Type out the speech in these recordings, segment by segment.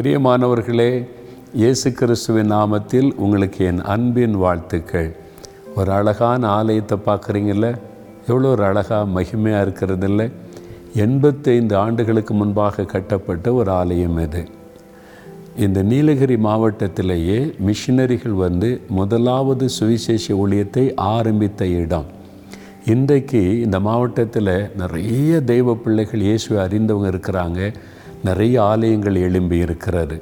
பிரியமானவர்களே இயேசு கிறிஸ்துவின் நாமத்தில் உங்களுக்கு என் அன்பின் வாழ்த்துக்கள். ஒரு அழகான ஆலயத்தை பார்க்குறீங்கள எவ்வளோ ஒரு அழகாக மகிமையாக இருக்கிறது இல்லை எண்பத்தைந்து ஆண்டுகளுக்கு முன்பாக கட்டப்பட்ட ஒரு ஆலயம் இது. இந்த நீலகிரி மாவட்டத்திலேயே மிஷினரிகள் வந்து முதலாவது சுவிசேஷ ஊழியத்தை ஆரம்பித்த இடம். இன்றைக்கு இந்த மாவட்டத்தில் நிறைய தெய்வ பிள்ளைகள் இயேசுவை அறிந்தவங்க இருக்கிறாங்க. நிறைய ஆலயங்கள் எழும்பி இருக்கிறது.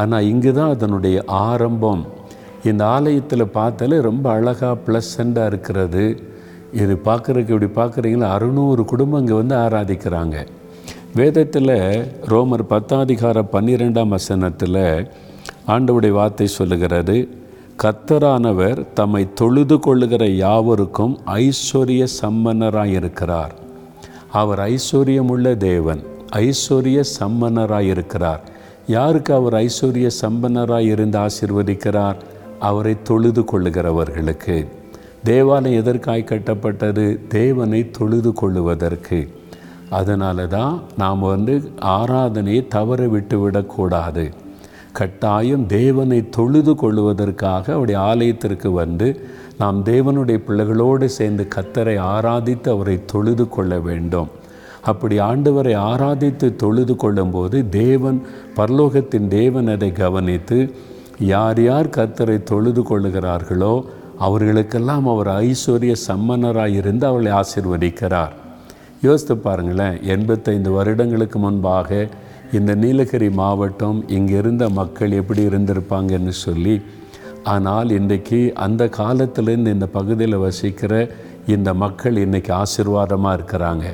ஆனால் இங்கு தான் அதனுடைய ஆரம்பம். இந்த ஆலயத்தில் பார்த்தாலே ரொம்ப அழகாக ப்ளசண்ட்டாக இருக்கிறது. இது பார்க்குறதுக்கு இப்படி பார்க்குறீங்களா? அறுநூறு குடும்பம் இங்கே வந்து ஆராதிக்கிறாங்க. வேதத்தில் ரோமர் பத்தாதிகார பன்னிரெண்டாம் வசனத்தில் ஆண்டவுடைய வார்த்தை சொல்லுகிறது கத்தரானவர் தம்மை தொழுது கொள்ளுகிற யாவருக்கும் ஐஸ்வர்ய சம்பன்னராய் இருக்கிறார் அவர் ஐஸ்வர்யமுள்ள தேவன். ஐஸ்வர்ய சம்பன்னராய் இருக்கிறார் யாருக்கு அவர் ஐஸ்வர்ய சம்பன்னராய் இருந்து ஆசிர்வதிக்கிறார்? அவரை தொழுது கொள்ளுகிறவர்களுக்கு. தேவாலயம் எதற்காய் கட்டப்பட்டது? தேவனை தொழுது கொள்ளுவதற்கு. அதனால தான் நாம் வந்து ஆராதனையை தவற விட்டு விடக்கூடாது கட்டாயம் தேவனை தொழுது கொள்ளுவதற்காக அவருடைய ஆலயத்திற்கு வந்து நாம் தேவனுடைய பிள்ளைகளோடு சேர்ந்து கத்தரை ஆராதித்து அவரை தொழுது கொள்ள வேண்டும். அப்படி ஆண்டவரை ஆராதித்து தொழுது கொள்ளும்போது தேவன் பரலோகத்தின் தேவன் அதை கவனித்து யார் யார் கர்த்தரை தொழுது கொள்ளுகிறார்களோ அவர்களுக்கெல்லாம் அவர் ஐஸ்வர்ய சம்மனராக இருந்து அவர்களை ஆசிர்வதிக்கிறார். யோசித்து பாருங்களேன் எண்பத்தைந்து வருடங்களுக்கு முன்பாக இந்த நீலகிரி மாவட்டம் இங்கே இருந்த மக்கள் எப்படி இருந்திருப்பாங்கன்னு சொல்லி ஆனால் இன்றைக்கு அந்த காலத்திலேருந்து இந்த பகுதியில் வசிக்கிற இந்த மக்கள் இன்றைக்கி ஆசீர்வாதமாக இருக்கிறாங்க.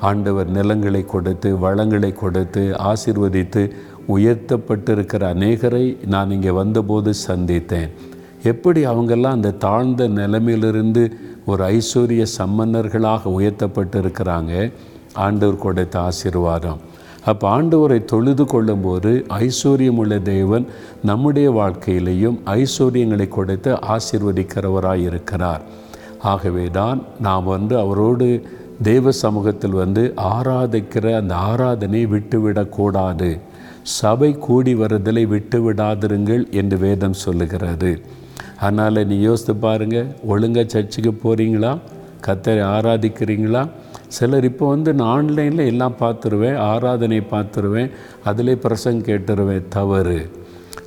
ஆண்டவர் நிலங்களை கொடுத்து வளங்களை கொடுத்து ஆசிர்வதித்து உயர்த்தப்பட்டிருக்கிற அநேகரை நான் இங்கே வந்தபோது சந்தித்தேன். எப்படி அவங்கெல்லாம் அந்த தாழ்ந்த நிலைமையிலிருந்து ஒரு ஐஸ்வர்ய சம்பன்னர்களாக உயர்த்தப்பட்டு இருக்கிறாங்க ஆண்டவர் கொடுத்த ஆசீர்வாதம். அப்போ ஆண்டவரை தொழுது கொள்ளும்போது ஐஸ்வர்யமுள்ள தேவன் நம்முடைய வாழ்க்கையிலையும் ஐஸ்வர்யங்களை கொடுத்து ஆசிர்வதிக்கிறவராக இருக்கிறார் ஆகவே தான் நாம் வந்து அவரோடு தேவ சமூகத்தில் வந்து ஆராதிக்கிற அந்த ஆராதனை விட்டுவிடக்கூடாது. சபை கூடி வருதலை விட்டு விடாதிருங்கள் என்று வேதம் சொல்லுகிறது. அதனால் நீ யோசித்து பாருங்கள் ஒழுங்காக சர்ச்சுக்கு போகிறீங்களா கத்தரை ஆராதிக்கிறீங்களா? சிலர் இப்போ வந்து நான் ஆன்லைனில் எல்லாம் பார்த்துருவேன் ஆராதனை பார்த்துருவேன் அதிலே பிரசங்க கேட்டுருவேன் தவறு.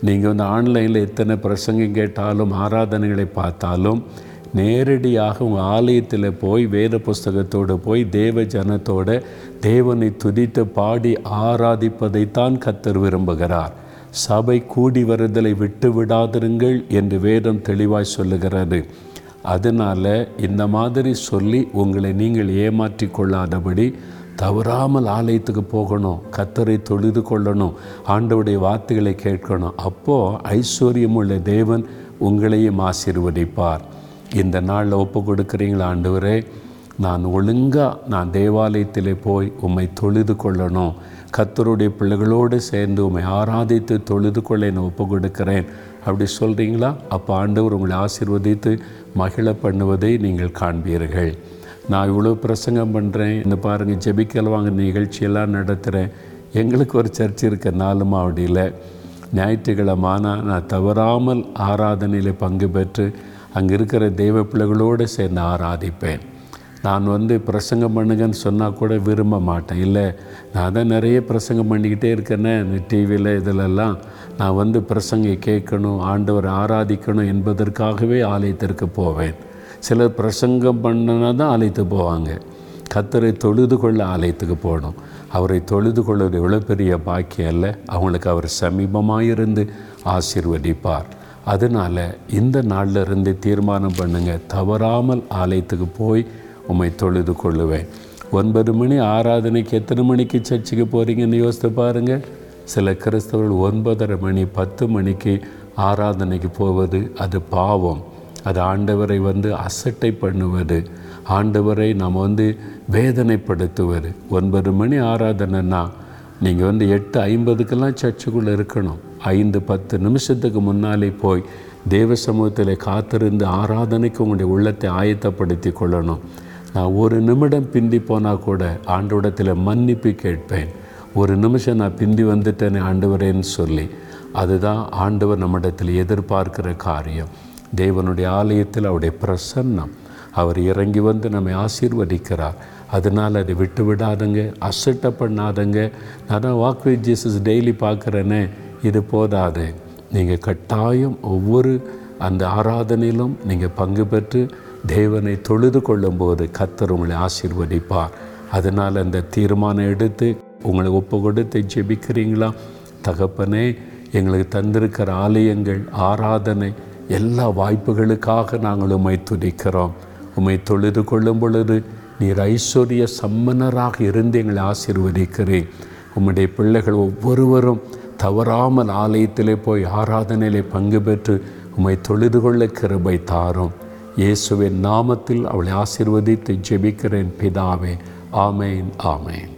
நீங்கள் வந்து ஆன்லைனில் எத்தனை பிரசங்கம் கேட்டாலும் ஆராதனைகளை பார்த்தாலும் நேரடியாக உங்கள் ஆலயத்தில் போய் வேத புஸ்தகத்தோடு போய் தேவ ஜனத்தோட தேவனை துதித்து பாடி ஆராதிப்பதைத்தான் கத்தர் விரும்புகிறார். சபை கூடி வருதலை விட்டு விடாதிருங்கள் என்று வேதம் தெளிவாய் சொல்லுகிறது. அதனால் இந்த மாதிரி சொல்லி உங்களை நீங்கள் ஏமாற்றி கொள்ளாதபடி தவறாமல் ஆலயத்துக்கு போகணும் கத்தரை தொழுது கொள்ளணும் ஆண்டவுடைய வார்த்தைகளை கேட்கணும். அப்போது ஐஸ்வர்யமுள்ள தேவன் உங்களையும் ஆசீர்வதிப்பார். இந்த நாளில் ஒப்பு கொடுக்குறீங்களா ஆண்டவரே? நான் ஒழுங்காக நான் தேவாலயத்தில் போய் உம்மை தொழுது கொள்ளணும். கத்தருடைய பிள்ளைகளோடு சேர்ந்து உம்மை ஆராதித்து தொழுது கொள்ள என்னை ஒப்பு கொடுக்கிறேன் அப்படி சொல்கிறீங்களா அப்போ ஆண்டவர் உங்களை ஆசீர்வதித்து மகிழ பண்ணுவதை நீங்கள் காண்பீர்கள். நான் இவ்வளோ பிரசங்கம் பண்ணுறேன் இந்த பாருங்கள் ஜெபிக்கல் வாங்க நிகழ்ச்சியெல்லாம் நடத்துகிறேன் எங்களுக்கு ஒரு சர்ச் இருக்க நாலு மாவடியில். ஞாயிற்றுக்கிழமானா நான் தவறாமல் ஆராதனையில் பங்கு பெற்று அங்கே இருக்கிற தெய்வ பிள்ளைகளோடு சேர்ந்து ஆராதிப்பேன். நான் வந்து பிரசங்கம் பண்ணுங்கன்னு சொன்னால் கூட விரும்ப மாட்டேன். இல்லை நான் தான் நிறைய பிரசங்கம் பண்ணிக்கிட்டே இருக்கேனே இந்த டிவியில் இதிலெல்லாம். நான் வந்து பிரசங்கை கேட்கணும் ஆண்டவர் ஆராதிக்கணும் என்பதற்காகவே ஆலயத்திற்கு போவேன். சிலர் பிரசங்கம் பண்ணினா தான் ஆலயத்துக்கு போவாங்க. கத்தரை தொழுது கொள்ள ஆலயத்துக்கு போகணும். அவரை தொழுது கொள்வது எவ்வளோ பெரிய பாக்கியம் அல்ல. அவங்களுக்கு அவர் சமீபமாக இருந்து ஆசீர்வதிப்பார். அதனால் இந்த நாளில் இருந்து தீர்மானம் பண்ணுங்கள் தவறாமல் ஆலயத்துக்கு போய் உம்மை தொழுது கொள்ளுவேன். ஒன்பது மணி ஆராதனைக்கு எத்தனை மணிக்கு சர்ச்சுக்கு போகிறீங்கன்னு யோசித்து பாருங்கள் சில கிறிஸ்தவர்கள் ஒன்பதரை மணி பத்து மணிக்கு ஆராதனைக்கு போவது அது பாவம். அது ஆண்டவரை வந்து அசட்டை பண்ணுவது. ஆண்டவரை நாம் வந்து வேதனைப்படுத்துவது. ஒன்பது மணி ஆராதனைன்னா நீங்கள் வந்து எட்டு ஐம்பதுக்கெல்லாம் சர்ச்சுக்குள்ளே இருக்கணும். ஐந்து பத்து நிமிஷத்துக்கு முன்னாலே போய் தேவ சமூகத்தில் காத்திருந்து ஆராதனைக்கு உங்களுடைய உள்ளத்தை ஆயத்தப்படுத்தி கொள்ளணும். நான் ஒரு நிமிடம் பிந்தி போனால் கூட ஆண்டோடத்தில் மன்னிப்பு கேட்பேன். ஒரு நிமிஷம் நான் பிந்தி வந்துட்டேனே ஆண்டவரேன்னு சொல்லி. அதுதான் ஆண்டவர் நம்மிடத்தில் எதிர்பார்க்கிற காரியம். தேவனுடைய ஆலயத்தில் அவருடைய பிரசன்னம். அவர் இறங்கி வந்து நம்மை ஆசீர்வதிக்கிறார். அதனால் அதை விட்டு விடாதுங்க அசட்டை பண்ணாதங்க நான் வாக் வித் ஜீசஸ் டெய்லி பார்க்குறேனே. இது போதாது. நீங்கள் கட்டாயம் ஒவ்வொரு அந்த ஆராதனையிலும் நீங்கள் பங்கு பெற்று தேவனை தொழுது கொள்ளும்போது கத்தர் உங்களை ஆசீர்வதிப்பார். அதனால் அந்த தீர்மானம் எடுத்து உங்களை ஒப்பு கொடுத்து ஜெபிக்கிறீங்களா? தகப்பனே எங்களுக்கு தந்திருக்கிற ஆலயங்கள் ஆராதனை எல்லா வாய்ப்புகளுக்காக நாங்கள் உம்மை துதிக்கிறோம். உம்மை தொழுது கொள்ளும் பொழுது நீர் ஐஸ்வர்ய சம்மனராக இருந்து எங்களை ஆசீர்வதிக்கிறேன் உம்முடைய பிள்ளைகள் ஒவ்வொருவரும் தவறாமல் ஆலயத்திலே போய் ஆராதனையிலே பங்கு பெற்று உம்மை தொழுது கொள்ள கிருபை தாரும். இயேசுவின் நாமத்தில் அவளை ஆசிர்வதித்து ஜெபிக்கிறேன் பிதாவே. ஆமேன் ஆமேன்.